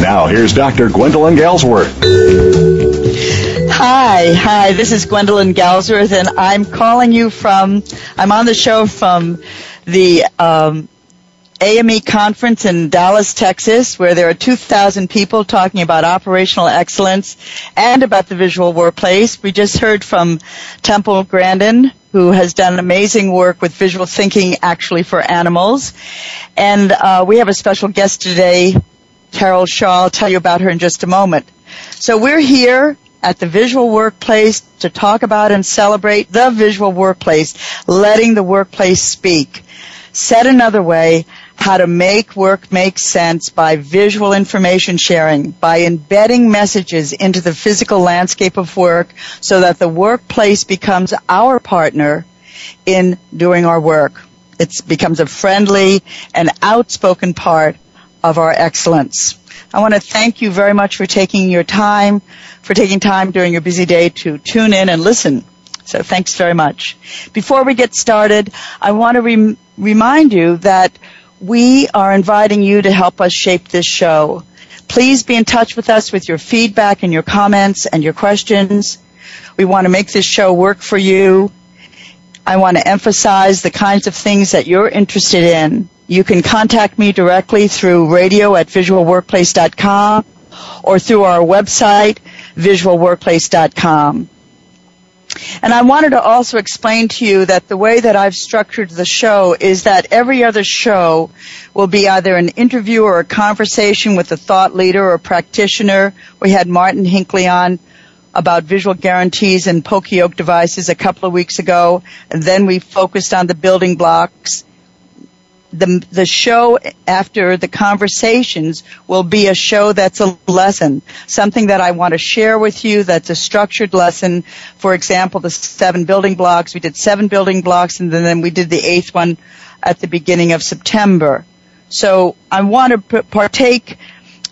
Now, here's Dr. Gwendolyn Galsworth. Hi, hi, this is Gwendolyn Galsworth, and I'm calling you from, I'm on the show from the um, AME conference in Dallas, Texas, where there are 2,000 people talking about operational excellence and about the visual workplace. We just heard from Temple Grandin, who has done amazing work with visual thinking actually for animals. And uh, we have a special guest today, Carol Shaw. I'll tell you about her in just a moment. So we're here at the visual workplace to talk about and celebrate the visual workplace, letting the workplace speak. Said another way, how to make work make sense by visual information sharing, by embedding messages into the physical landscape of work so that the workplace becomes our partner in doing our work. It becomes a friendly and outspoken part of our excellence. I want to thank you very much for taking your time, for taking time during your busy day to tune in and listen. So thanks very much. Before we get started, I want to rem- remind you that we are inviting you to help us shape this show. Please be in touch with us with your feedback and your comments and your questions. We want to make this show work for you. I want to emphasize the kinds of things that you're interested in. You can contact me directly through radio at visualworkplace.com or through our website, visualworkplace.com. And I wanted to also explain to you that the way that I've structured the show is that every other show will be either an interview or a conversation with a thought leader or practitioner. We had Martin Hinckley on about visual guarantees and Poka-Yoke devices a couple of weeks ago, and then we focused on the building blocks the the show after the conversations will be a show that's a lesson, something that I want to share with you. That's a structured lesson. For example, the seven building blocks. We did seven building blocks, and then we did the eighth one at the beginning of September. So I want to partake.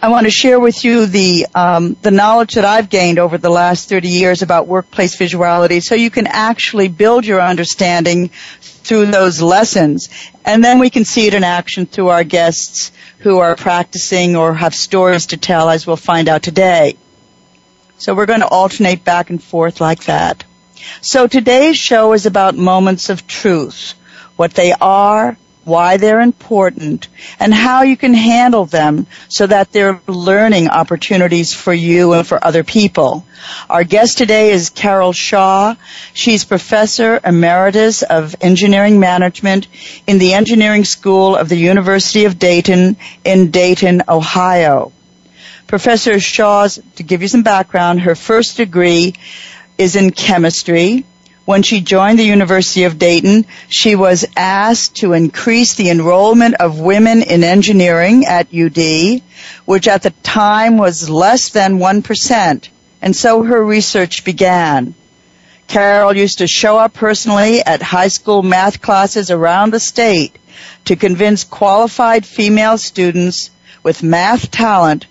I want to share with you the um, the knowledge that I've gained over the last 30 years about workplace visuality, so you can actually build your understanding through those lessons. And then we can see it in action through our guests who are practicing or have stories to tell as we'll find out today. So we're going to alternate back and forth like that. So today's show is about moments of truth, what they are, why they're important, and how you can handle them so that they're learning opportunities for you and for other people. Our guest today is Carol Shaw. She's Professor Emeritus of Engineering Management in the Engineering School of the University of Dayton in Dayton, Ohio. Professor Shaw's, to give you some background, her first degree is in chemistry. When she joined the University of Dayton, she was asked to increase the enrollment of women in engineering at UD, which at the time was less than 1%. And so her research began. Carol used to show up personally at high school math classes around the state to convince qualified female students with math talent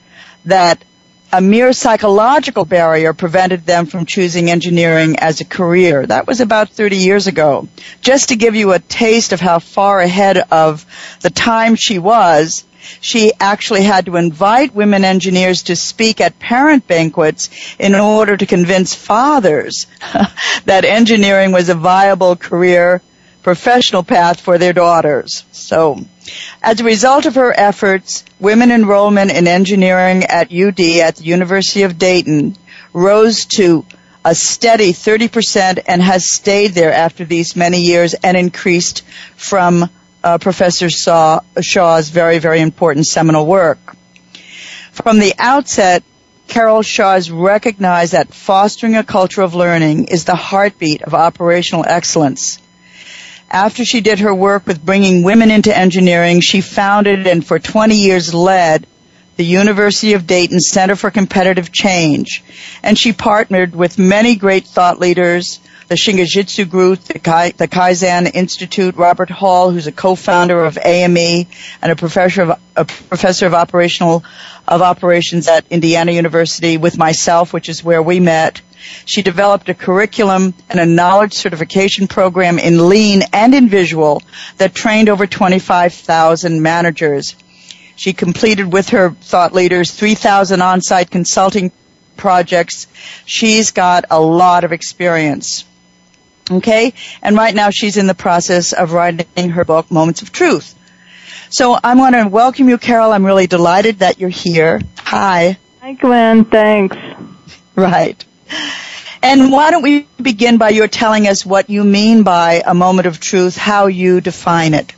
that a mere psychological barrier prevented them from choosing engineering as a career. That was about 30 years ago. Just to give you a taste of how far ahead of the time she was, she actually had to invite women engineers to speak at parent banquets in order to convince fathers that engineering was a viable career professional path for their daughters. So As a result of her efforts, women enrollment in engineering at UD at the University of Dayton rose to a steady 30% and has stayed there after these many years and increased from uh, Professor Shaw, Shaw's very, very important seminal work. From the outset, Carol Shaw has recognized that fostering a culture of learning is the heartbeat of operational excellence. After she did her work with bringing women into engineering, she founded and for 20 years led the University of Dayton Center for Competitive Change. And she partnered with many great thought leaders, the Shingijutsu Group, the, Kai, the Kaizen Institute, Robert Hall, who's a co-founder of AME and a professor of, a professor of operational, of operations at Indiana University with myself, which is where we met. She developed a curriculum and a knowledge certification program in lean and in visual that trained over 25,000 managers. She completed with her thought leaders 3,000 on-site consulting projects. She's got a lot of experience. Okay? And right now she's in the process of writing her book, Moments of Truth. So I want to welcome you, Carol. I'm really delighted that you're here. Hi. Hi, Gwen. Thanks. Right. And why don't we begin by your telling us what you mean by a moment of truth, how you define it?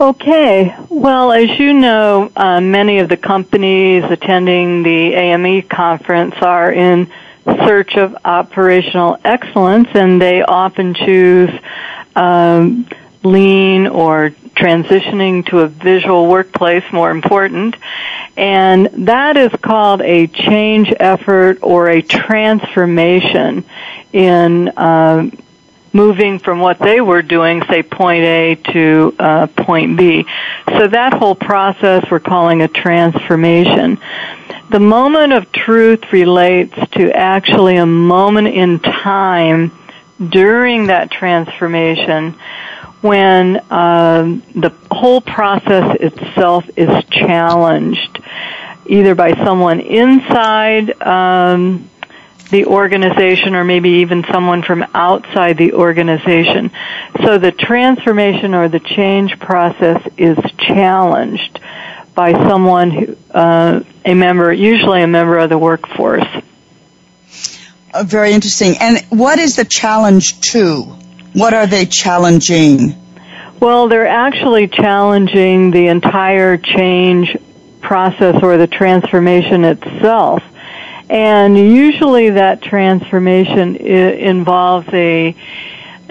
Okay. Well, as you know, uh, many of the companies attending the AME conference are in search of operational excellence, and they often choose um, lean or transitioning to a visual workplace more important. And that is called a change effort or a transformation in uh, moving from what they were doing, say point A to uh, point B. So that whole process we're calling a transformation. The moment of truth relates to actually a moment in time during that transformation when uh, the whole process itself is challenged either by someone inside um, the organization or maybe even someone from outside the organization. So the transformation or the change process is challenged by someone who, uh, a member, usually a member of the workforce. Uh, very interesting. And what is the challenge to? What are they challenging? Well, they're actually challenging the entire change process or the transformation itself. And usually that transformation involves a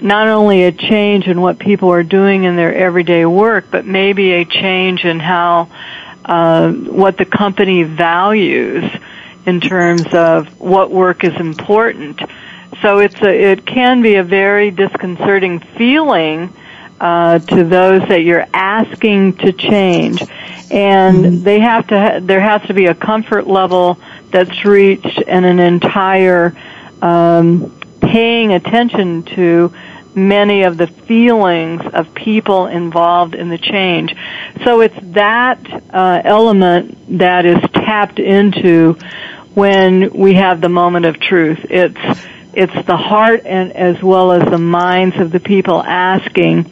not only a change in what people are doing in their everyday work, but maybe a change in how uh, what the company values in terms of what work is important. So it's a, it can be a very disconcerting feeling uh, to those that you're asking to change, and mm-hmm. they have to. Ha- there has to be a comfort level that's reached and an entire um, paying attention to many of the feelings of people involved in the change. So it's that uh, element that is tapped into when we have the moment of truth. It's it's the heart and as well as the minds of the people asking,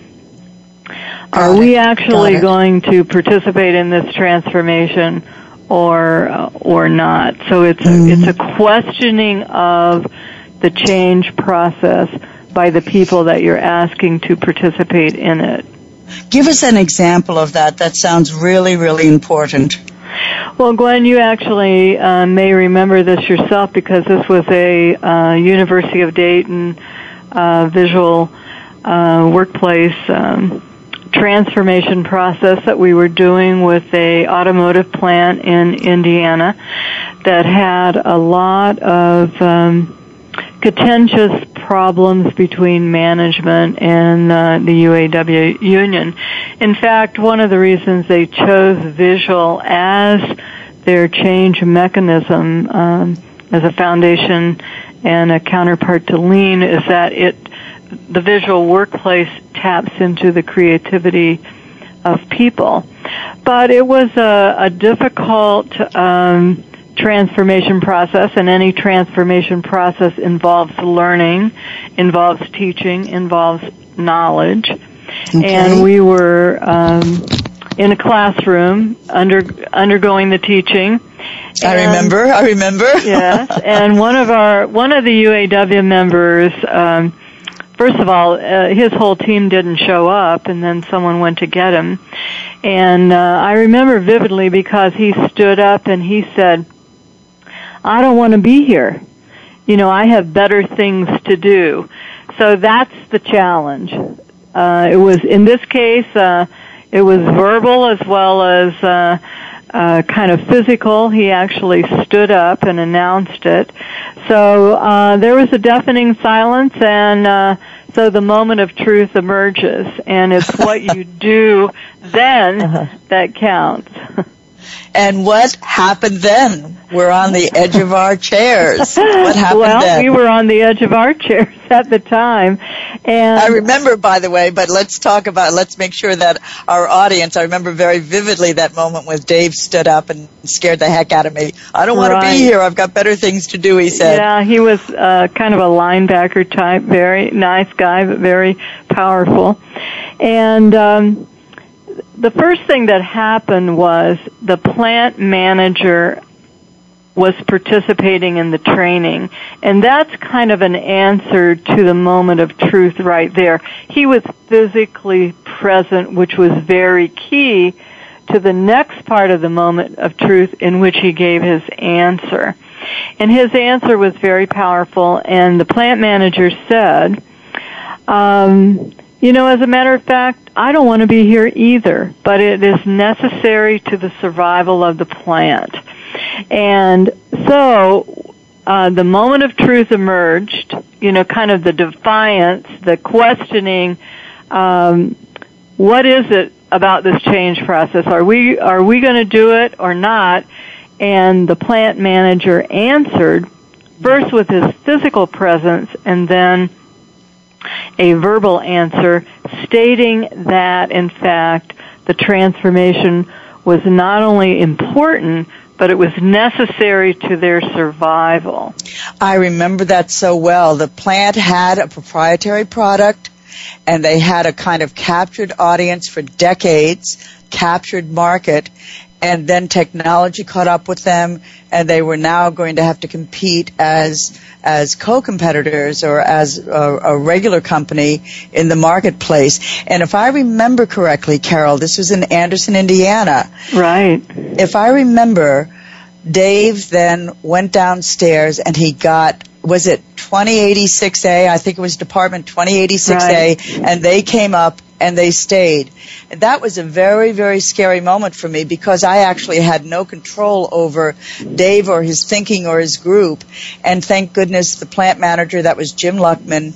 are we actually going to participate in this transformation or or not. So it's mm. it's a questioning of the change process by the people that you're asking to participate in it. Give us an example of that. That sounds really really important. Well, Gwen, you actually uh, may remember this yourself because this was a uh, University of Dayton uh, visual uh, workplace um, transformation process that we were doing with a automotive plant in Indiana that had a lot of um, contentious problems between management and uh, the UAW union. In fact, one of the reasons they chose visual as their change mechanism um, as a foundation and a counterpart to lean is that it the visual workplace taps into the creativity of people. But it was a, a difficult um, transformation process, and any transformation process involves learning, involves teaching, involves knowledge. Okay. And we were um, in a classroom under undergoing the teaching. I remember. I remember. yes, and one of our one of the UAW members. Um, first of all, uh, his whole team didn't show up, and then someone went to get him. And uh, I remember vividly because he stood up and he said, "I don't want to be here. You know, I have better things to do." So that's the challenge. Uh, it was in this case, uh, it was verbal as well as uh, uh, kind of physical. He actually stood up and announced it. So uh, there was a deafening silence, and uh, so the moment of truth emerges, and it's what you do then uh-huh. that counts. And what happened then? We're on the edge of our chairs. What happened well, then? we were on the edge of our chairs at the time. And I remember, by the way, but let's talk about, let's make sure that our audience, I remember very vividly that moment when Dave stood up and scared the heck out of me. I don't want right. to be here. I've got better things to do, he said. Yeah, he was uh, kind of a linebacker type, very nice guy, but very powerful. And, um, the first thing that happened was the plant manager was participating in the training. And that's kind of an answer to the moment of truth right there. He was physically present, which was very key to the next part of the moment of truth in which he gave his answer. And his answer was very powerful and the plant manager said, um, you know, as a matter of fact, I don't want to be here either, but it is necessary to the survival of the plant. And so, uh, the moment of truth emerged, you know, kind of the defiance, the questioning, um, what is it about this change process? Are we, are we going to do it or not? And the plant manager answered first with his physical presence and then a verbal answer stating that in fact the transformation was not only important but it was necessary to their survival. I remember that so well. The plant had a proprietary product and they had a kind of captured audience for decades, captured market, and then technology caught up with them and they were now going to have to compete as as co-competitors or as a, a, regular company in the marketplace. And if I remember correctly, Carol, this was in Anderson, Indiana. Right. If I remember, Dave then went downstairs and he got was it 2086A? I think it was Department 2086A, right. and they came up and they stayed. That was a very, very scary moment for me because I actually had no control over Dave or his thinking or his group. And thank goodness the plant manager, that was Jim Luckman,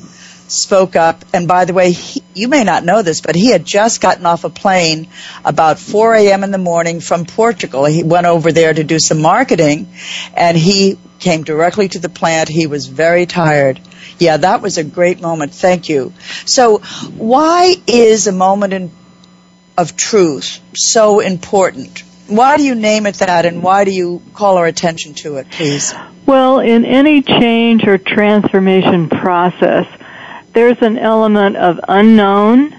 spoke up. And by the way, he, you may not know this, but he had just gotten off a plane about 4 a.m. in the morning from Portugal. He went over there to do some marketing and he came directly to the plant. He was very tired. Yeah, that was a great moment. Thank you. So why is a moment in, of truth so important? Why do you name it that and why do you call our attention to it, please? Well, in any change or transformation process, there's an element of unknown,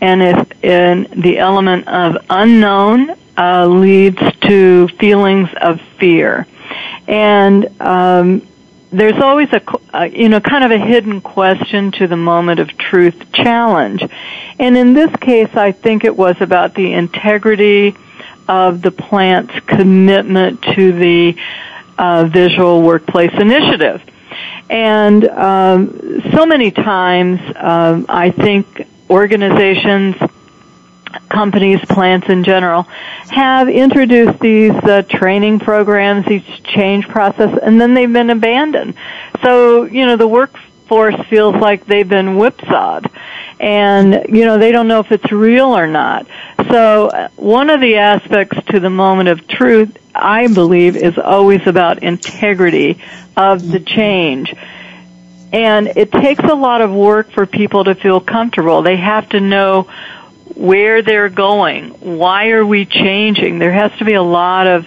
and if in the element of unknown uh, leads to feelings of fear, and um, there's always a you know kind of a hidden question to the moment of truth challenge, and in this case, I think it was about the integrity of the plant's commitment to the uh, visual workplace initiative. And um, so many times, um, I think organizations, companies, plants in general, have introduced these uh, training programs, these change process, and then they've been abandoned. So, you know, the workforce feels like they've been whipsawed and you know they don't know if it's real or not so uh, one of the aspects to the moment of truth i believe is always about integrity of the change. And it takes a lot of work for people to feel comfortable. They have to know where they're going. Why are we changing? There has to be a lot of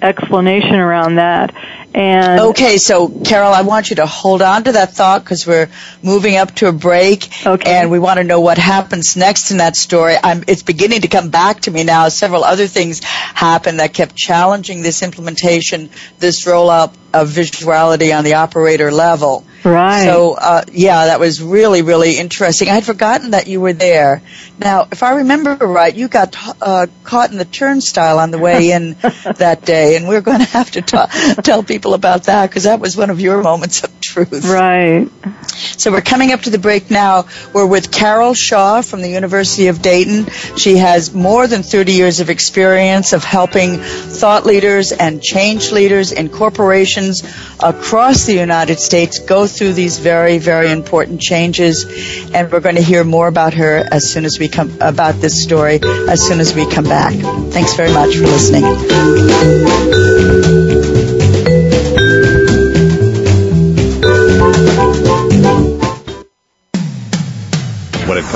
explanation around that. And okay, so Carol, I want you to hold on to that thought because we're moving up to a break, okay. and we want to know what happens next in that story. I'm, it's beginning to come back to me now. Several other things happened that kept challenging this implementation, this rollout of visuality on the operator level. Right. So, uh, yeah, that was really, really interesting. I had forgotten that you were there. Now, if I remember right, you got uh, caught in the turnstile on the way in that day, and we're going to have to t- tell people about that because that was one of your moments of truth. Right. So we're coming up to the break now. We're with Carol Shaw from the University of Dayton. She has more than 30 years of experience of helping thought leaders and change leaders in corporations across the United States go through these very, very important changes. And we're going to hear more about her as soon as we come, about this story as soon as we come back. Thanks very much for listening.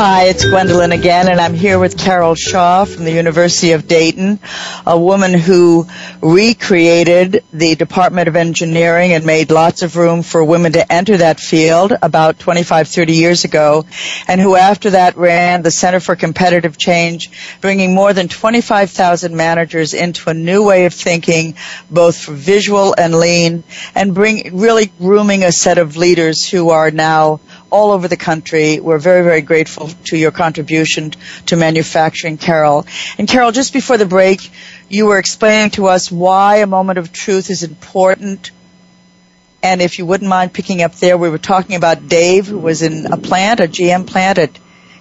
Hi, it's Gwendolyn again, and I'm here with Carol Shaw from the University of Dayton, a woman who recreated the Department of Engineering and made lots of room for women to enter that field about 25, 30 years ago, and who after that ran the Center for Competitive Change, bringing more than 25,000 managers into a new way of thinking, both for visual and lean, and bring really grooming a set of leaders who are now all over the country. We're very, very grateful to your contribution to manufacturing, Carol. And Carol, just before the break, you were explaining to us why a moment of truth is important. And if you wouldn't mind picking up there, we were talking about Dave, who was in a plant, a GM plant at,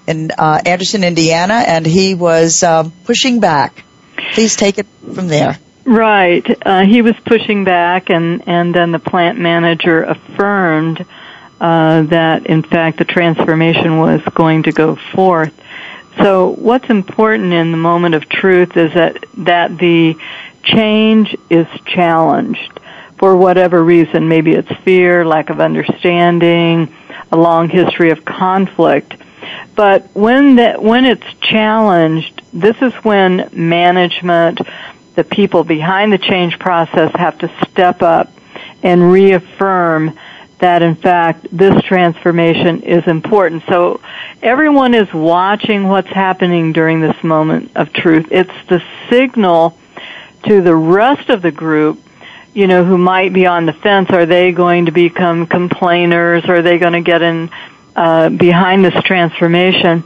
in uh, Anderson, Indiana, and he was um, pushing back. Please take it from there. Right. Uh, he was pushing back, and, and then the plant manager affirmed Uh, that in fact the transformation was going to go forth. So what's important in the moment of truth is that, that the change is challenged for whatever reason. Maybe it's fear, lack of understanding, a long history of conflict. But when that, when it's challenged, this is when management, the people behind the change process have to step up and reaffirm that in fact this transformation is important. So everyone is watching what's happening during this moment of truth. It's the signal to the rest of the group, you know, who might be on the fence. Are they going to become complainers? Are they going to get in uh, behind this transformation?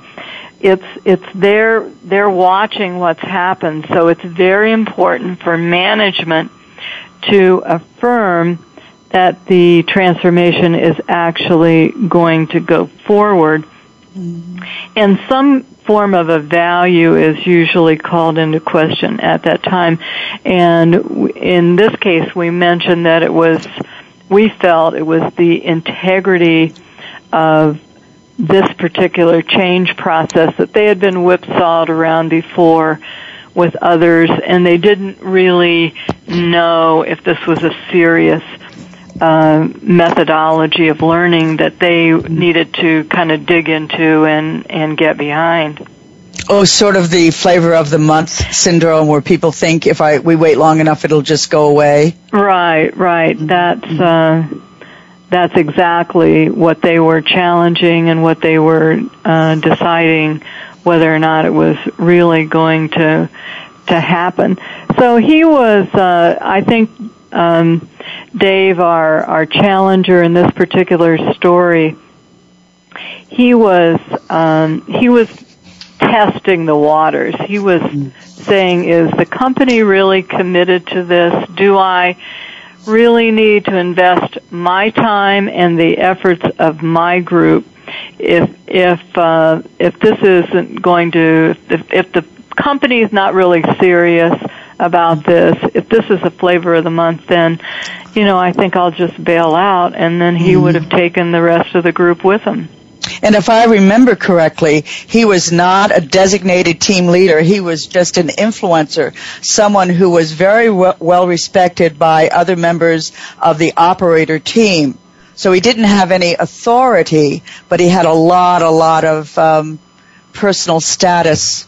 It's it's they're they're watching what's happened. So it's very important for management to affirm that the transformation is actually going to go forward. Mm-hmm. And some form of a value is usually called into question at that time. And in this case, we mentioned that it was, we felt it was the integrity of this particular change process that they had been whipsawed around before with others and they didn't really know if this was a serious methodology of learning that they needed to kind of dig into and, and get behind. Oh, sort of the flavor of the month syndrome where people think if I, we wait long enough it'll just go away. Right, right. That's, uh, that's exactly what they were challenging and what they were, uh, deciding whether or not it was really going to, to happen. So he was, uh, I think, um, Dave, our, our challenger in this particular story, he was, um, he was testing the waters. He was saying, is the company really committed to this? Do I really need to invest my time and the efforts of my group if if uh, if this isn't going to if, if the company is not really serious about this. If this is a flavor of the month, then, you know, I think I'll just bail out. And then he would have taken the rest of the group with him. And if I remember correctly, he was not a designated team leader. He was just an influencer, someone who was very well respected by other members of the operator team. So he didn't have any authority, but he had a lot, a lot of um, personal status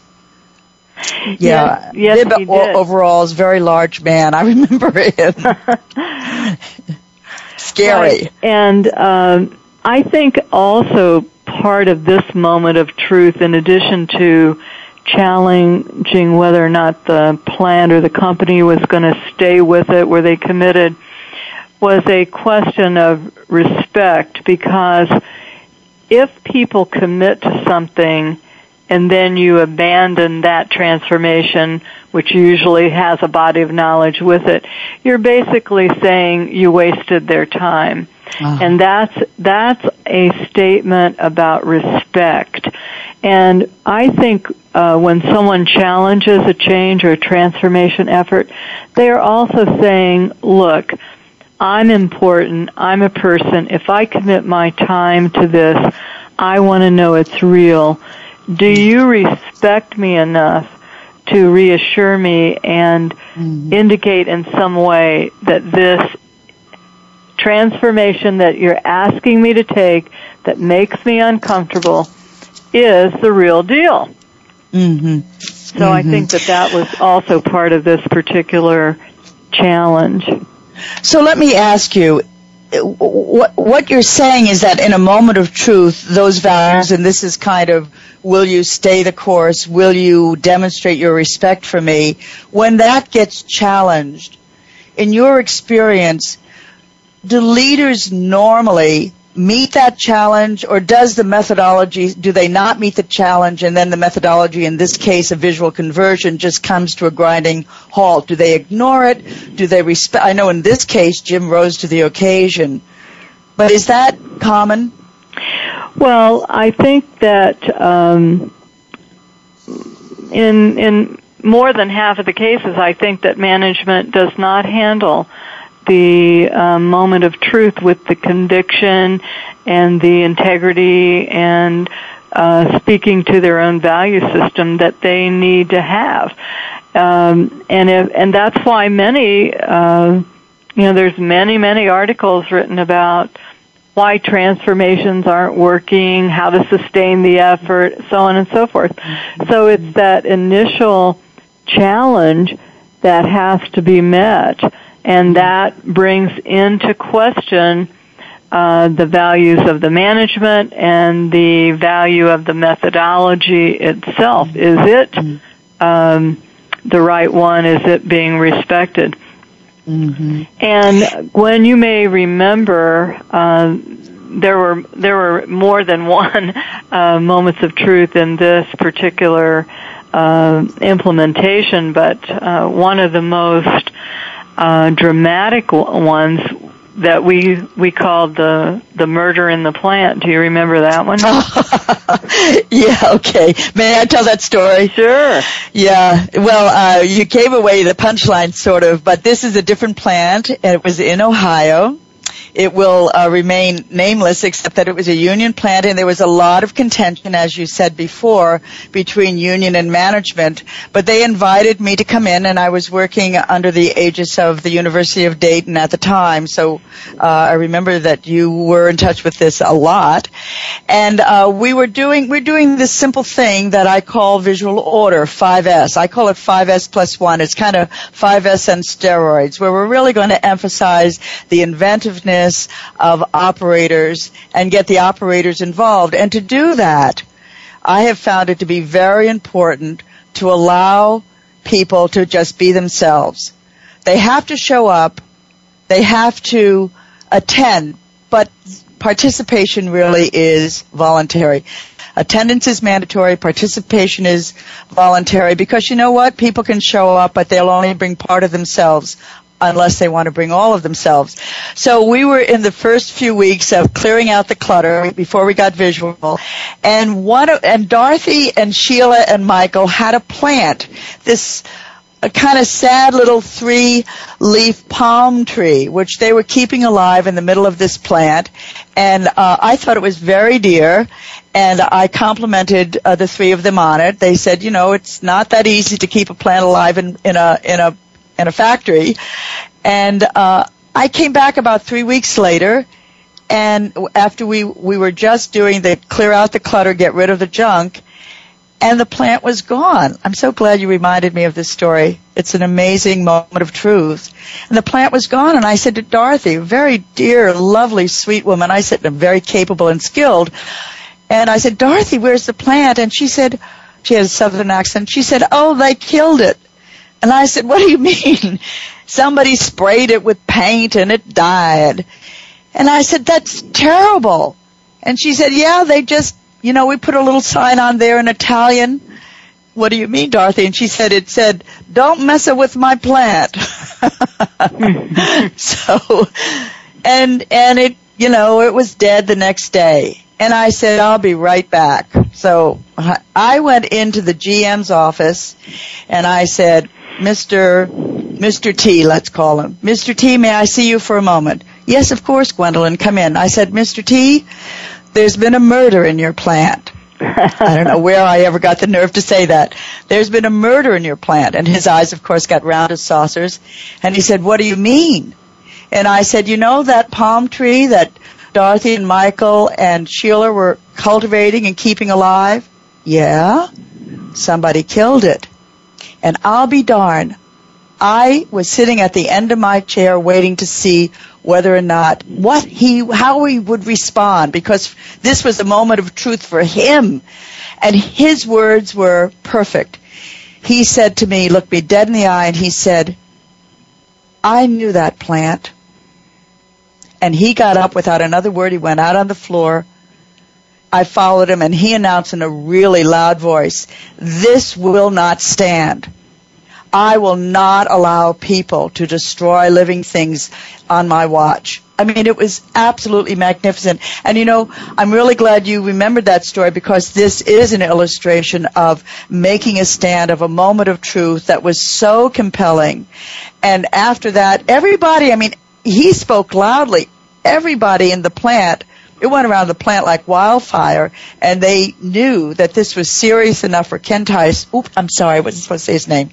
yeah, yes, yes Bib overalls, very large man. I remember him. Scary. Right. And um, I think also part of this moment of truth, in addition to challenging whether or not the plant or the company was going to stay with it, were they committed, was a question of respect because if people commit to something and then you abandon that transformation, which usually has a body of knowledge with it, you're basically saying you wasted their time. Uh-huh. And that's, that's a statement about respect. And I think uh, when someone challenges a change or a transformation effort, they are also saying, look, I'm important, I'm a person, if I commit my time to this, I want to know it's real do you respect me enough to reassure me and mm-hmm. indicate in some way that this transformation that you're asking me to take that makes me uncomfortable is the real deal. Mm-hmm. So mm-hmm. I think that that was also part of this particular challenge. So let me ask you, what you're saying is that in a moment of truth, those values, and this is kind of, will you stay the course? Will you demonstrate your respect for me? When that gets challenged, in your experience, do leaders normally meet that challenge or does the methodology, do they not meet the challenge and then the methodology, in this case a visual conversion, just comes to a grinding halt? Do they ignore it? Do they respect, I know in this case Jim rose to the occasion, but is that common? Well, I think that um, in in more than half of the cases, I think that management does not handle the uh, moment of truth with the conviction and the integrity and uh, speaking to their own value system that they need to have. Um, and if, and that's why many, uh, you know, there's many, many articles written about why transformations aren't working, how to sustain the effort, so on and so forth. So it's that initial challenge that has to be met and that brings into question uh, the values of the management and the value of the methodology itself. Is it um, the right one? Is it being respected? Mm-hmm. And Gwen, you may remember uh, there were there were more than one uh, moments of truth in this particular uh, implementation, but uh, one of the most uh, dramatic ones that we we called the the murder in the plant. Do you remember that one? yeah. Okay. May I tell that story? Sure. Yeah. Well, uh, you gave away the punchline, sort of, but this is a different plant, and it was in Ohio. It will uh, remain nameless, except that it was a union plant, and there was a lot of contention, as you said before, between union and management. But they invited me to come in, and I was working under the aegis of the University of Dayton at the time. So uh, I remember that you were in touch with this a lot, and uh, we were doing we're doing this simple thing that I call visual order, 5S. I call it 5S plus one. It's kind of 5S and steroids, where we're really going to emphasize the inventiveness of operators and get the operators involved. And to do that, I have found it to be very important to allow people to just be themselves. They have to show up. They have to attend, but participation really is voluntary. Attendance is mandatory, participation is voluntary because you know what? People can show up, but they'll only bring part of themselves unless they want to bring all of themselves. So we were in the first few weeks of clearing out the clutter before we got visual, and one of, and Dorothy and Sheila and Michael had a plant this a kind of sad little three leaf palm tree, which they were keeping alive in the middle of this plant. And uh, I thought it was very dear, and I complimented uh, the three of them on it. They said, you know, it's not that easy to keep a plant alive in, in a in a in a factory. And uh, I came back about three weeks later, and after we we were just doing the clear out the clutter, get rid of the junk, and the plant was gone. I'm so glad you reminded me of this story. It's an amazing moment of truth. And the plant was gone, and I said to Dorothy, very dear, lovely, sweet woman, I said, I'm very capable and skilled, and I said, Dorothy, where's the plant? And she said, she had a southern accent. She said, oh, they killed it. And I said, what do you mean? Somebody sprayed it with paint and it died. And I said, that's terrible. And she said, yeah, they just, you know, we put a little sign on there in Italian. What do you mean, Dorothy? And she said, it said, don't mess it with my plant. so, and, and it, you know, it was dead the next day. And I said, I'll be right back. So I went into the GM's office and I said, Mr. Mr. T, let's call him. Mr. T, may I see you for a moment? Yes, of course, Gwendolyn, come in. I said, Mr. T, there's been a murder in your plant. I don't know where I ever got the nerve to say that. There's been a murder in your plant. And his eyes, of course, got round as saucers. And he said, what do you mean? And I said, you know that palm tree that Dorothy and Michael and Sheila were cultivating and keeping alive? Yeah. Somebody killed it. And I'll be darned, I was sitting at the end of my chair waiting to see whether or not what he, how he would respond because this was a moment of truth for him. And his words were perfect. He said to me, looked me dead in the eye and he said, I knew that plant. And he got up without another word. He went out on the floor. I followed him and he announced in a really loud voice, this will not stand. I will not allow people to destroy living things on my watch. I mean, it was absolutely magnificent. And you know, I'm really glad you remembered that story because this is an illustration of making a stand of a moment of truth that was so compelling. And after that, everybody, I mean, he spoke loudly. Everybody in the plant it went around the plant like wildfire, and they knew that this was serious enough for Ken Tice. Oop, I'm sorry, I wasn't supposed to say his name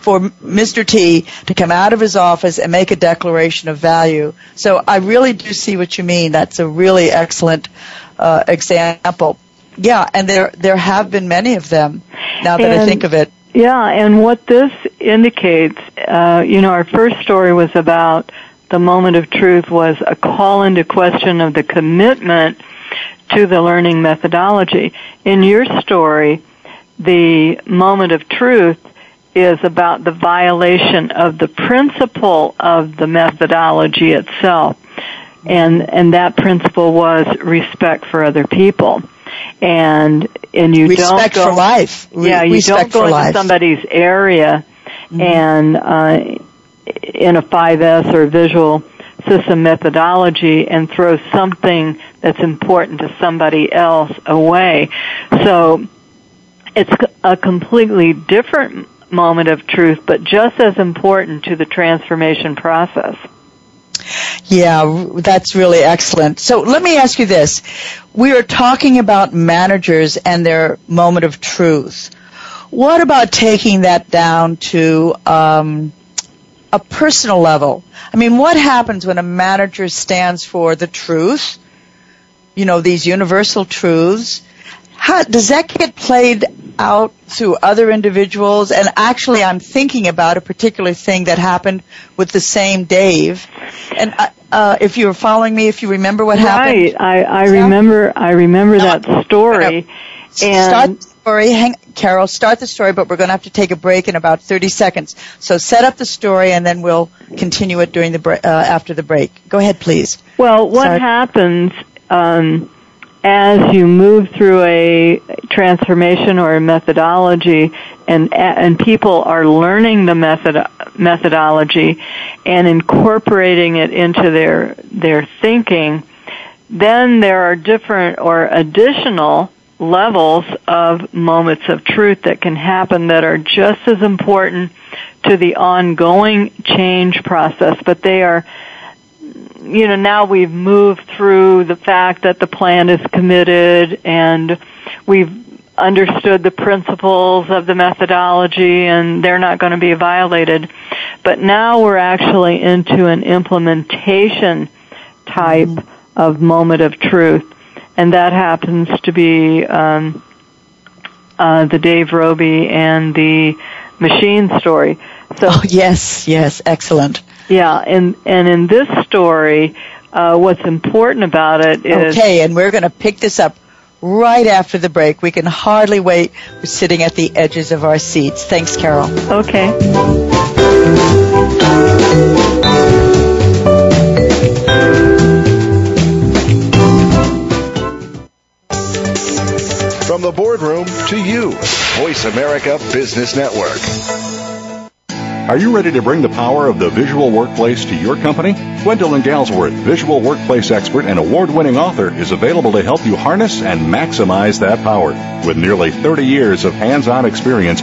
for Mr. T to come out of his office and make a declaration of value. So I really do see what you mean. That's a really excellent uh, example. Yeah, and there there have been many of them. Now that and, I think of it. Yeah, and what this indicates, uh, you know, our first story was about the moment of truth was a call into question of the commitment to the learning methodology. In your story, the moment of truth is about the violation of the principle of the methodology itself. And, and that principle was respect for other people. And, and you respect don't go, for life. yeah, you respect don't go into life. somebody's area mm-hmm. and, uh, in a 5S or visual system methodology and throw something that's important to somebody else away. So it's a completely different moment of truth, but just as important to the transformation process. Yeah, that's really excellent. So let me ask you this. We are talking about managers and their moment of truth. What about taking that down to um, a personal level? I mean, what happens when a manager stands for the truth? You know, these universal truths. How, does that get played out through other individuals? And actually, I'm thinking about a particular thing that happened with the same Dave. And uh, uh if you were following me, if you remember what right. happened, right? I, I remember. I remember that story. And start story. Hang, Carol, start the story, but we're going to have to take a break in about 30 seconds. So set up the story, and then we'll continue it during the bre- uh, after the break. Go ahead, please. Well, what Sorry. happens um, as you move through a transformation or a methodology, and and people are learning the method methodology and incorporating it into their their thinking, then there are different or additional levels of moments of truth that can happen that are just as important to the ongoing change process, but they are, you know, now we've moved through the fact that the plan is committed and we've understood the principles of the methodology and they're not going to be violated. But now we're actually into an implementation type mm-hmm. of moment of truth and that happens to be um, uh, the Dave Roby and the machine story. So oh, yes, yes, excellent. Yeah, and and in this story, uh, what's important about it is okay, and we're going to pick this up right after the break. We can hardly wait. We're sitting at the edges of our seats. Thanks, Carol. Okay. From the boardroom to you, Voice America Business Network. Are you ready to bring the power of the visual workplace to your company? Gwendolyn Galsworth, visual workplace expert and award winning author, is available to help you harness and maximize that power. With nearly 30 years of hands on experience,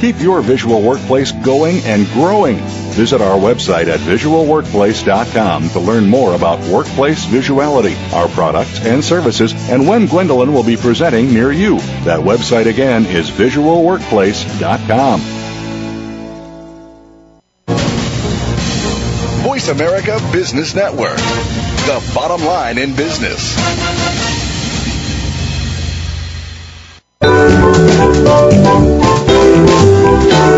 Keep your visual workplace going and growing. Visit our website at visualworkplace.com to learn more about workplace visuality, our products and services, and when Gwendolyn will be presenting near you. That website again is visualworkplace.com. Voice America Business Network, the bottom line in business.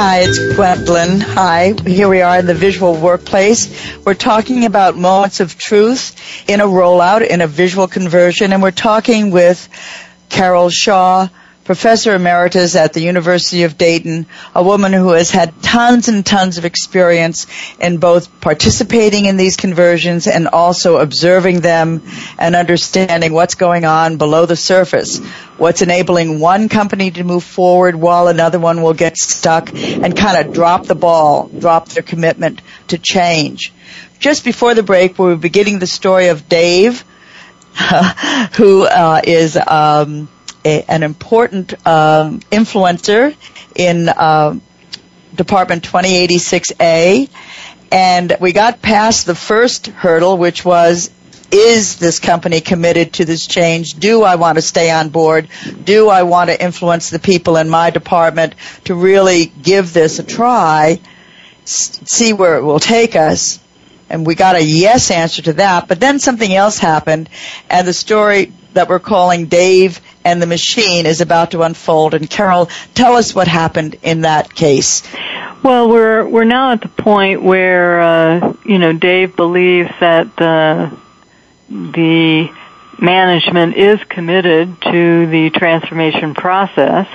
Hi, it's Gwendolyn. Hi, here we are in the visual workplace. We're talking about moments of truth in a rollout, in a visual conversion, and we're talking with Carol Shaw, professor emeritus at the University of Dayton, a woman who has had tons and tons of experience in both participating in these conversions and also observing them and understanding what's going on below the surface, what's enabling one company to move forward while another one will get stuck and kind of drop the ball, drop their commitment to change. Just before the break, we were beginning the story of Dave, who uh, is um, a, an important um, influencer in uh, Department 2086A, and we got past the first hurdle, which was is this company committed to this change? Do I want to stay on board? Do I want to influence the people in my department to really give this a try, see where it will take us? And we got a yes answer to that. But then something else happened, and the story that we're calling Dave and the Machine is about to unfold. And Carol, tell us what happened in that case. Well, we're we're now at the point where uh, you know Dave believes that uh, the management is committed to the transformation process,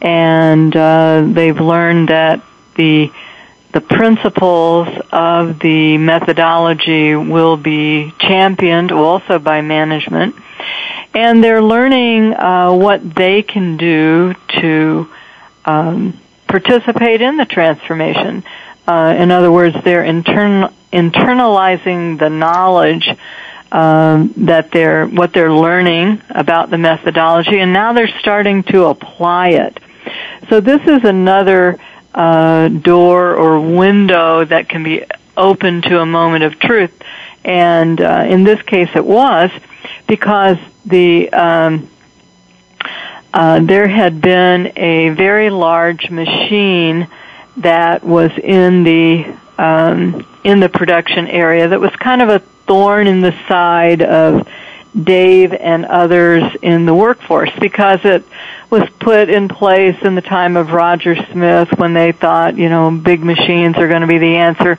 and uh, they've learned that the the principles of the methodology will be championed also by management, and they're learning uh, what they can do to um, participate in the transformation. Uh, in other words, they're intern- internalizing the knowledge um, that they're what they're learning about the methodology, and now they're starting to apply it. So this is another uh, door or window that can be open to a moment of truth, and uh, in this case, it was because the um, uh, there had been a very large machine that was in the um, in the production area that was kind of a thorn in the side of Dave and others in the workforce because it was put in place in the time of Roger Smith when they thought, you know, big machines are going to be the answer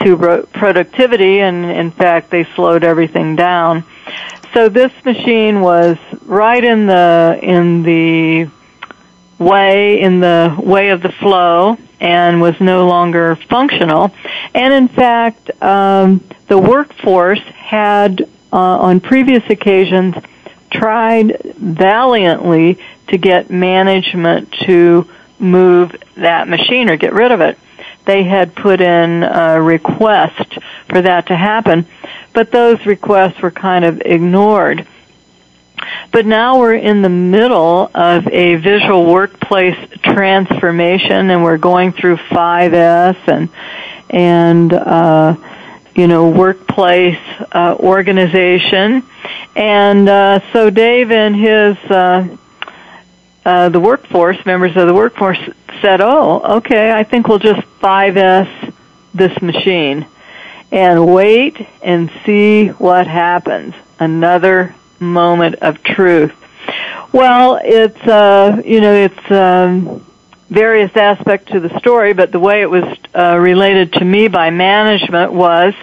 to productivity and in fact they slowed everything down so this machine was right in the in the way in the way of the flow and was no longer functional. And in fact, um, the workforce had uh, on previous occasions tried valiantly to get management to move that machine or get rid of it. They had put in a request for that to happen but those requests were kind of ignored. But now we're in the middle of a visual workplace transformation and we're going through 5S and, and, uh, you know, workplace, uh, organization. And, uh, so Dave and his, uh, uh, the workforce, members of the workforce said, oh, okay, I think we'll just 5S this machine and wait and see what happens. Another moment of truth. Well, it's uh, you know it's um, various aspects to the story, but the way it was uh, related to me by management was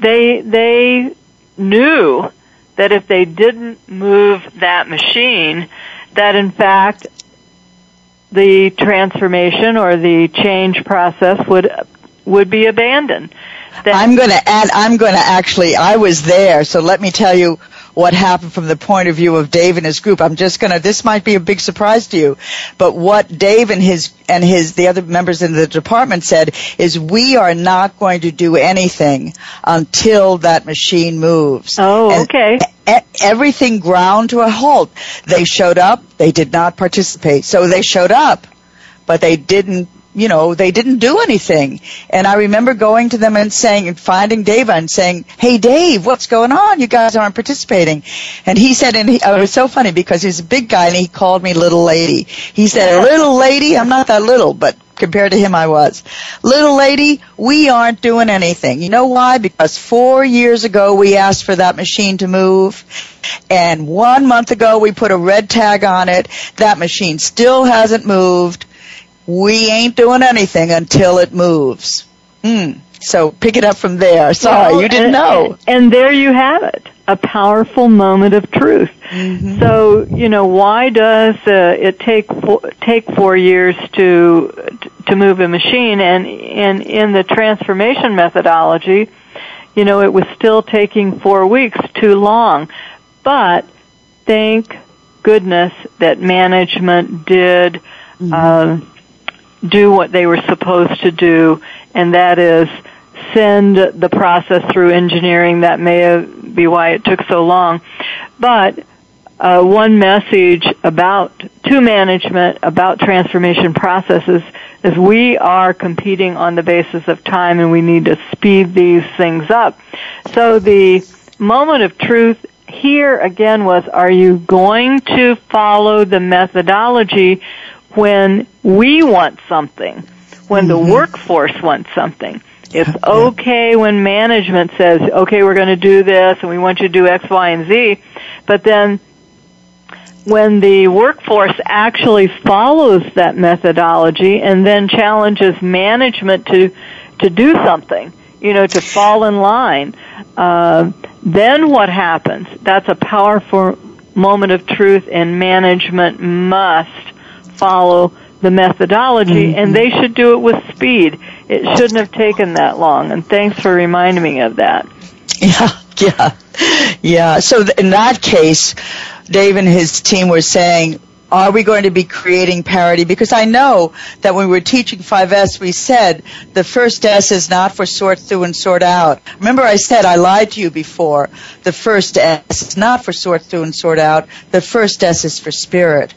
they they knew that if they didn't move that machine, that in fact the transformation or the change process would would be abandoned. I'm going to add, I'm going to actually, I was there, so let me tell you what happened from the point of view of Dave and his group. I'm just going to, this might be a big surprise to you, but what Dave and his, and his, the other members in the department said is we are not going to do anything until that machine moves. Oh, and okay. Everything ground to a halt. They showed up, they did not participate. So they showed up, but they didn't you know, they didn't do anything. And I remember going to them and saying, and finding Dave and saying, hey Dave, what's going on? You guys aren't participating. And he said, and he, it was so funny because he's a big guy and he called me little lady. He said, little lady, I'm not that little, but compared to him I was. Little lady, we aren't doing anything. You know why? Because four years ago we asked for that machine to move and one month ago we put a red tag on it. That machine still hasn't moved we ain't doing anything until it moves. Mm. So pick it up from there. Sorry, well, you didn't and, know. And there you have it. A powerful moment of truth. Mm-hmm. So, you know, why does uh, it take four, take 4 years to to move a machine and in in the transformation methodology, you know, it was still taking 4 weeks too long. But thank goodness that management did mm-hmm. uh, do what they were supposed to do, and that is send the process through engineering. That may be why it took so long. But uh, one message about to management about transformation processes is we are competing on the basis of time and we need to speed these things up. So the moment of truth here again was, are you going to follow the methodology when we want something, when mm-hmm. the workforce wants something? It's okay when management says, okay, we're going to do this and we want you to do X, Y, and Z, but then when the workforce actually follows that methodology and then challenges management to to do something, you know, to fall in line, uh, then what happens? That's a powerful moment of truth, and management must follow the methodology, mm-hmm. and they should do it with speed. It shouldn't have taken that long, and thanks for reminding me of that. Yeah, yeah, yeah. So in that case, Dave and his team were saying, are we going to be creating parity? Because I know that when we were teaching 5S, we said the first S is not for sort through and sort out. Remember I said I lied to you before. The first S is not for sort through and sort out. The first S is for spirit.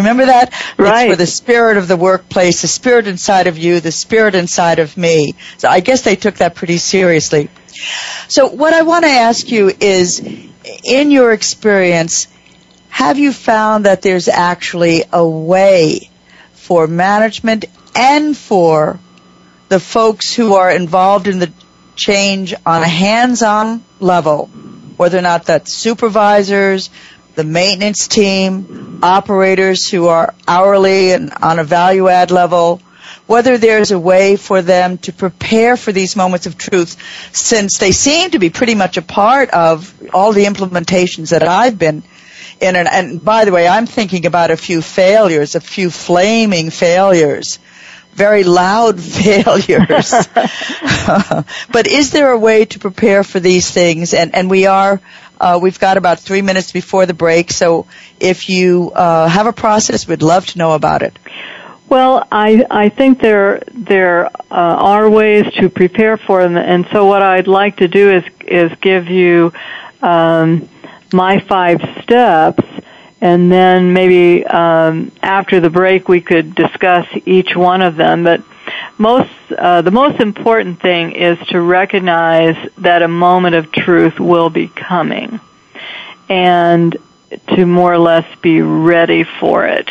Remember that? Right. It's for the spirit of the workplace, the spirit inside of you, the spirit inside of me. So I guess they took that pretty seriously. So what I want to ask you is, in your experience, have you found that there's actually a way for management and for the folks who are involved in the change on a hands-on level, whether or not that's supervisors, the maintenance team, operators who are hourly and on a value add level, whether there's a way for them to prepare for these moments of truth since they seem to be pretty much a part of all the implementations that I've been in. And, and by the way, I'm thinking about a few failures, a few flaming failures very loud failures. but is there a way to prepare for these things? And, and we are uh, we've got about three minutes before the break, so if you uh, have a process, we'd love to know about it. Well, I I think there there uh, are ways to prepare for them, and so what I'd like to do is is give you um, my five steps, and then maybe um, after the break we could discuss each one of them. But most uh, the most important thing is to recognize that a moment of truth will be coming and to more or less be ready for it.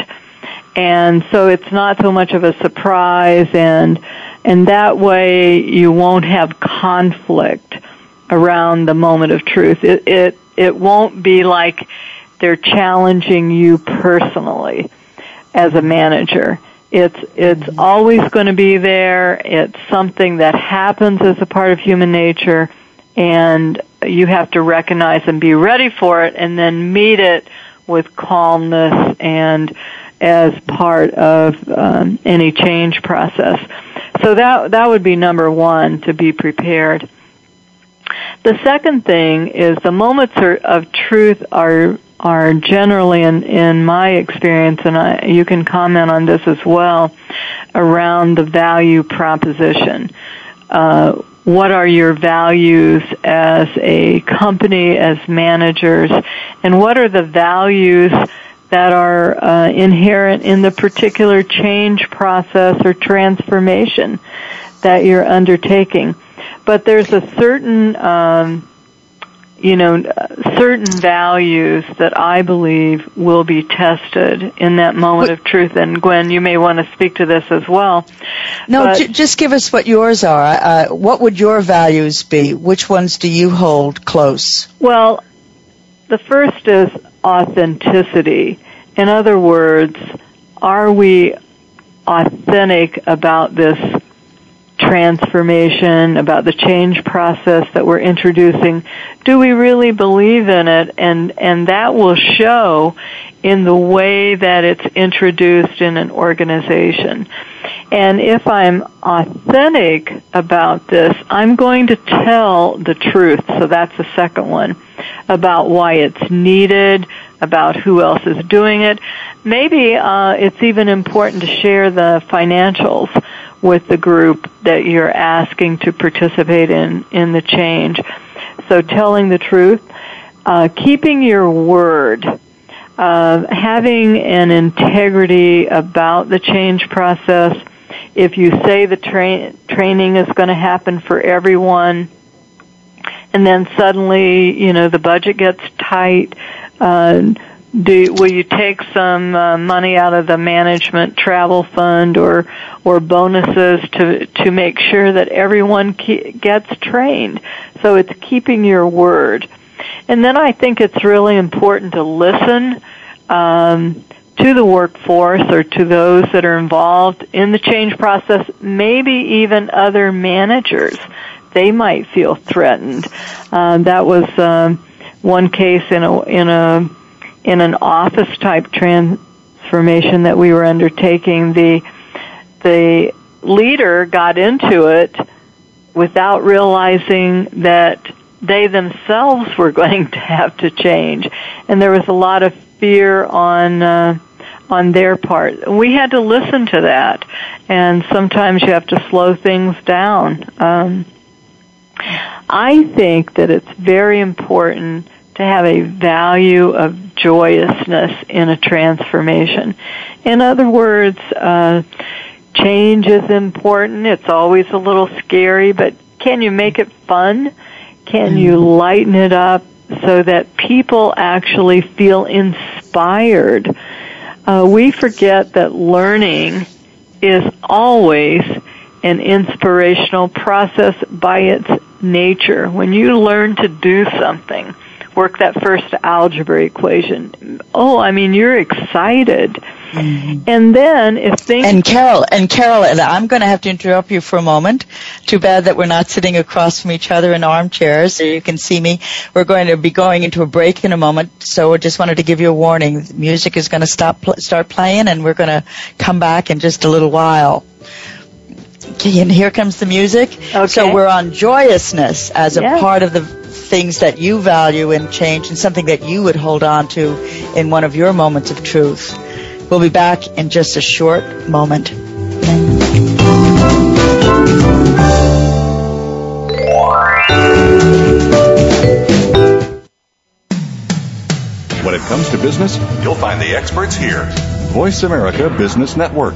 And so it's not so much of a surprise and and that way you won't have conflict around the moment of truth. It it it won't be like they're challenging you personally as a manager it's it's always going to be there. It's something that happens as a part of human nature, and you have to recognize and be ready for it, and then meet it with calmness and as part of um, any change process. So that that would be number one to be prepared. The second thing is the moments of truth are are generally, in, in my experience, and I, you can comment on this as well, around the value proposition. Uh, what are your values as a company, as managers, and what are the values that are uh, inherent in the particular change process or transformation that you're undertaking? But there's a certain um, you know, certain values that I believe will be tested in that moment of truth. And Gwen, you may want to speak to this as well. No, j- just give us what yours are. Uh, what would your values be? Which ones do you hold close? Well, the first is authenticity. In other words, are we authentic about this transformation, about the change process that we're introducing. Do we really believe in it? And, and that will show in the way that it's introduced in an organization. And if I'm authentic about this, I'm going to tell the truth. So that's the second one about why it's needed, about who else is doing it. Maybe uh, it's even important to share the financials with the group that you're asking to participate in in the change. So telling the truth, uh, keeping your word, uh, having an integrity about the change process. If you say the tra- training is going to happen for everyone, and then suddenly, you know, the budget gets tight. Uh, will you take some uh, money out of the management travel fund or or bonuses to to make sure that everyone gets trained? So it's keeping your word. And then i think it's really important to listen um, to the workforce or to those that are involved in the change process maybe even other managers. They might feel threatened. Uh, that was um, one case in a in a in an office type transformation that we were undertaking, the the leader got into it without realizing that they themselves were going to have to change, and there was a lot of fear on. Uh, on their part. We had to listen to that, and sometimes you have to slow things down. Um, I think that it's very important to have a value of joyousness in a transformation. In other words, uh, change is important. It's always a little scary, but can you make it fun? Can you mm-hmm. lighten it up so that people actually feel inspired? Uh, we forget that learning is always an inspirational process by its nature. When you learn to do something, work that first algebra equation. Oh, I mean, you're excited. Mm-hmm. And then if things and Carol and Carol and I'm going to have to interrupt you for a moment. Too bad that we're not sitting across from each other in armchairs so you can see me. We're going to be going into a break in a moment, so I just wanted to give you a warning. The music is going to stop start playing, and we're going to come back in just a little while. And here comes the music. Okay. So we're on joyousness as a yes. part of the things that you value and change and something that you would hold on to in one of your moments of truth. We'll be back in just a short moment. When it comes to business, you'll find the experts here. Voice America Business Network.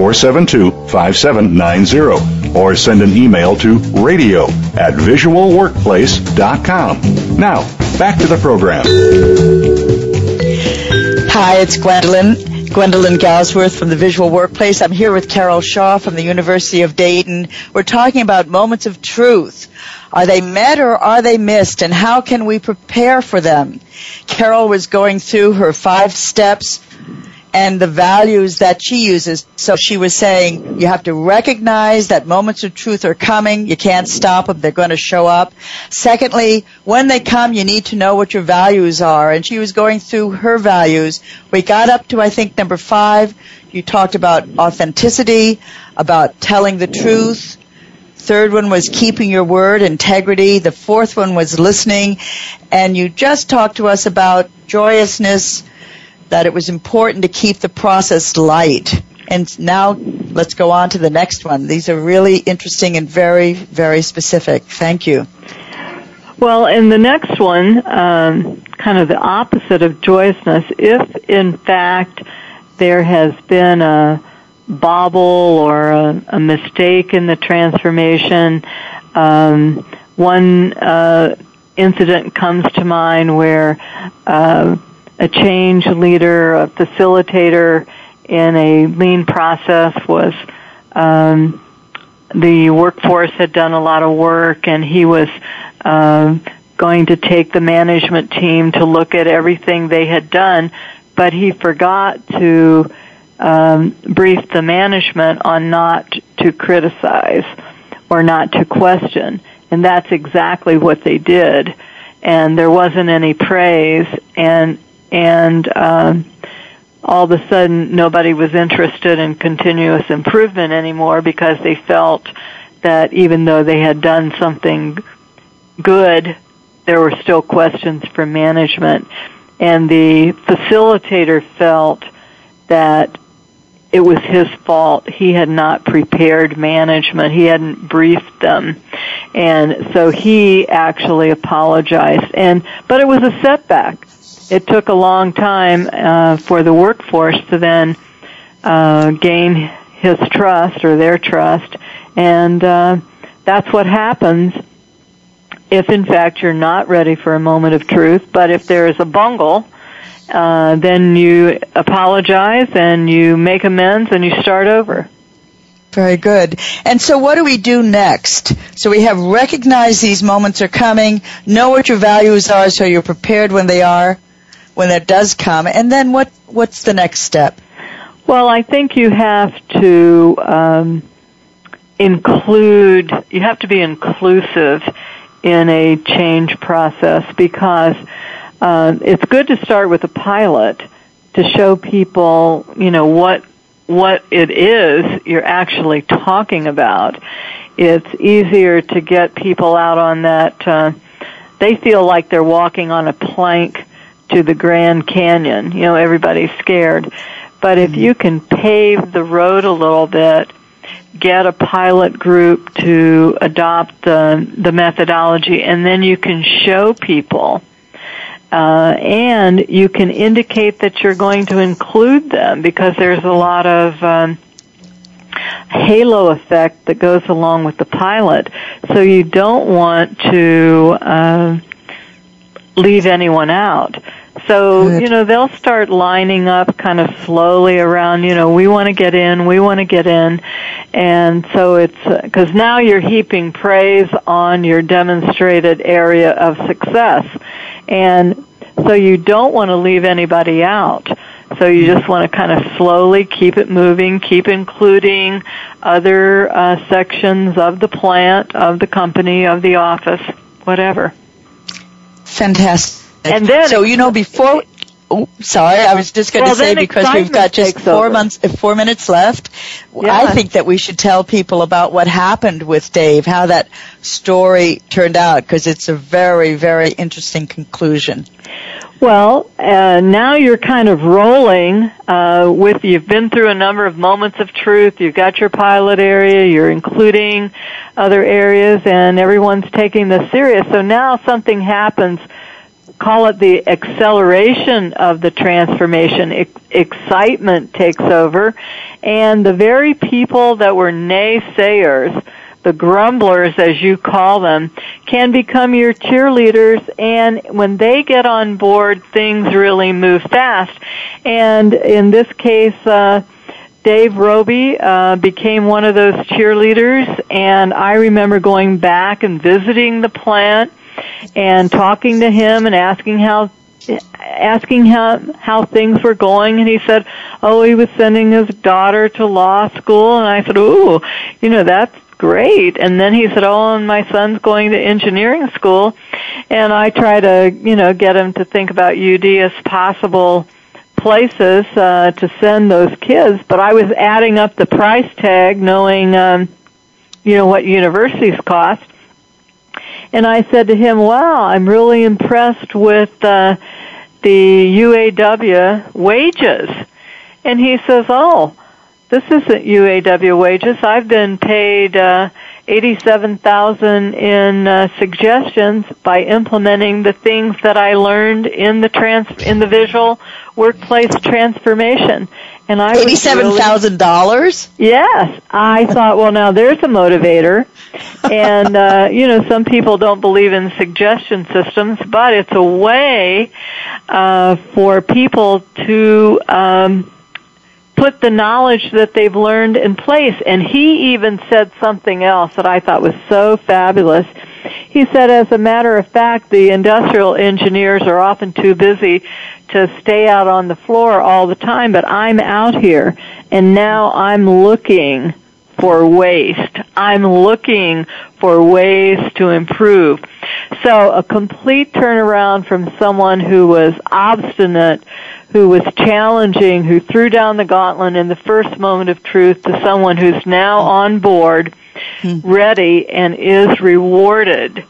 472 5790. Or send an email to radio at visualworkplace.com. Now, back to the program. Hi, it's Gwendolyn. Gwendolyn Galsworth from the Visual Workplace. I'm here with Carol Shaw from the University of Dayton. We're talking about moments of truth. Are they met or are they missed and how can we prepare for them? Carol was going through her five steps and the values that she uses. So she was saying you have to recognize that moments of truth are coming. You can't stop them. They're going to show up. Secondly, when they come, you need to know what your values are. And she was going through her values. We got up to, I think, number five. You talked about authenticity, about telling the truth. Third one was keeping your word, integrity. The fourth one was listening. And you just talked to us about joyousness, that it was important to keep the process light. And now let's go on to the next one. These are really interesting and very, very specific. Thank you. Well, in the next one, um, kind of the opposite of joyousness, if in fact there has been a bobble or a, a mistake in the transformation. Um, one uh, incident comes to mind where uh, a change leader, a facilitator in a lean process was um, the workforce had done a lot of work and he was uh, going to take the management team to look at everything they had done, but he forgot to um, brief the management on not to criticize or not to question. And that's exactly what they did. And there wasn't any praise and, and, um, all of a sudden nobody was interested in continuous improvement anymore because they felt that even though they had done something good, there were still questions from management. And the facilitator felt that it was his fault. He had not prepared management. He hadn't briefed them. And so he actually apologized. And, but it was a setback. It took a long time, uh, for the workforce to then, uh, gain his trust or their trust. And, uh, that's what happens if in fact you're not ready for a moment of truth. But if there is a bungle, uh, then you apologize and you make amends and you start over. Very good. And so what do we do next? So we have recognized these moments are coming, know what your values are so you're prepared when they are, when that does come, and then what, what's the next step? Well, I think you have to um, include, you have to be inclusive in a change process because uh, it's good to start with a pilot to show people, you know, what what it is you're actually talking about. It's easier to get people out on that. Uh, they feel like they're walking on a plank to the Grand Canyon. You know, everybody's scared. But if you can pave the road a little bit, get a pilot group to adopt the, the methodology, and then you can show people uh, and you can indicate that you're going to include them because there's a lot of um, halo effect that goes along with the pilot. So you don't want to uh, leave anyone out. So, Good. you know, they'll start lining up kind of slowly around, you know, we want to get in, we want to get in. And so it's, because now you're heaping praise on your demonstrated area of success. And so you don't want to leave anybody out. So you just want to kind of slowly keep it moving, keep including other uh, sections of the plant, of the company, of the office, whatever. Fantastic. And then, so you know, before Oh, sorry, I was just going well, to say because we've got just four over. months, four minutes left. Yeah. I think that we should tell people about what happened with Dave, how that story turned out, because it's a very, very interesting conclusion. Well, uh, now you're kind of rolling uh, with. You've been through a number of moments of truth. You've got your pilot area. You're including other areas, and everyone's taking this serious. So now something happens call it the acceleration of the transformation. Ex- excitement takes over, and the very people that were naysayers, the grumblers as you call them, can become your cheerleaders, and when they get on board, things really move fast. And in this case, uh, Dave Roby uh, became one of those cheerleaders, and I remember going back and visiting the plant and talking to him and asking how asking how how things were going. And he said oh he was sending his daughter to law school. And I said ooh you know that's great. And then he said oh and my son's going to engineering school. And I try to you know get him to think about UD as possible places uh to send those kids. But I was adding up the price tag knowing um you know what universities cost and I said to him, wow, I'm really impressed with uh, the UAW wages. And he says, oh, this isn't UAW wages. I've been paid uh, 87,000 in uh, suggestions by implementing the things that I learned in the trans in the visual workplace transformation. And I eighty-seven thousand dollars. Yes, I thought, well, now there's a motivator, and uh, you know, some people don't believe in suggestion systems, but it's a way uh, for people to um, put the knowledge that they've learned in place. And he even said something else that I thought was so fabulous. He said, as a matter of fact, the industrial engineers are often too busy to stay out on the floor all the time, but I'm out here and now I'm looking for waste. I'm looking for ways to improve. So a complete turnaround from someone who was obstinate, who was challenging, who threw down the gauntlet in the first moment of truth to someone who's now on board, hmm. ready, and is rewarded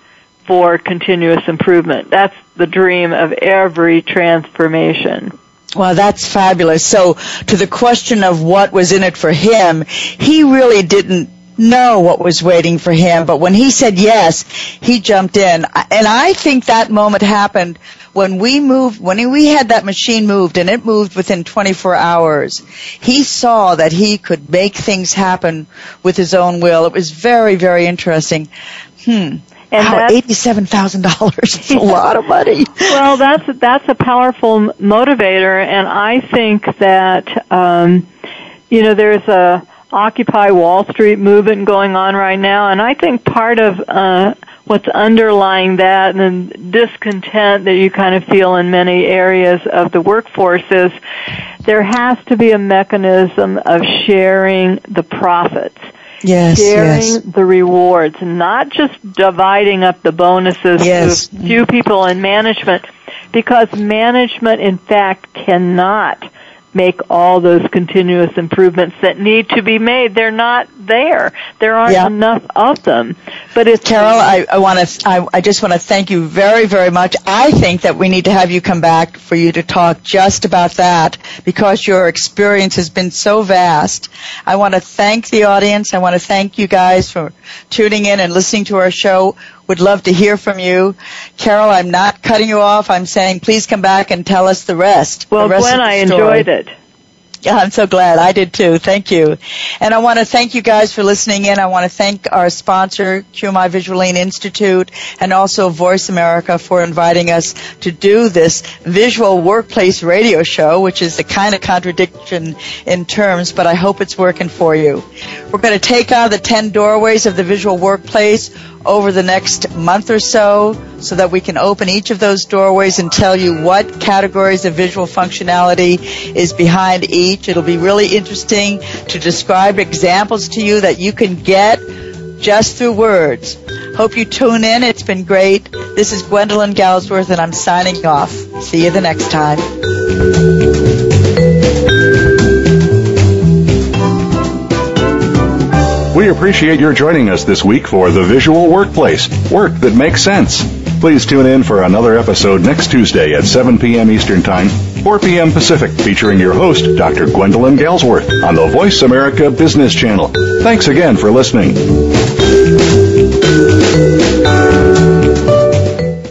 for continuous improvement. That's the dream of every transformation. Well, that's fabulous. So, to the question of what was in it for him, he really didn't know what was waiting for him, but when he said yes, he jumped in. And I think that moment happened when we moved, when we had that machine moved and it moved within 24 hours, he saw that he could make things happen with his own will. It was very, very interesting. Hmm. And wow, eighty-seven thousand dollars is a lot of money. Well, that's that's a powerful motivator, and I think that um, you know there's a Occupy Wall Street movement going on right now, and I think part of uh, what's underlying that and the discontent that you kind of feel in many areas of the workforce is there has to be a mechanism of sharing the profits yes, sharing yes. the rewards, not just dividing up the bonuses yes. to few people in management, because management, in fact, cannot make all those continuous improvements that need to be made. They're not there. There aren't yeah. enough of them. But it's Carol, I, I want to. I, I just want to thank you very, very much. I think that we need to have you come back for you to talk just about that because your experience has been so vast. I want to thank the audience. I want to thank you guys for tuning in and listening to our show would love to hear from you. Carol, I'm not cutting you off. I'm saying please come back and tell us the rest. Well, the rest Gwen, I enjoyed it. Yeah, I'm so glad. I did too. Thank you. And I want to thank you guys for listening in. I want to thank our sponsor, QMI Visual Lean Institute, and also Voice America for inviting us to do this visual workplace radio show, which is a kind of contradiction in terms, but I hope it's working for you. We're going to take on the 10 doorways of the visual workplace over the next month or so so that we can open each of those doorways and tell you what categories of visual functionality is behind each. It'll be really interesting to describe examples to you that you can get just through words. Hope you tune in. It's been great. This is Gwendolyn Galsworth and I'm signing off. See you the next time. We appreciate your joining us this week for The Visual Workplace, work that makes sense. Please tune in for another episode next Tuesday at 7 p.m. Eastern Time, 4 p.m. Pacific, featuring your host, Dr. Gwendolyn Galsworth, on the Voice America Business Channel. Thanks again for listening.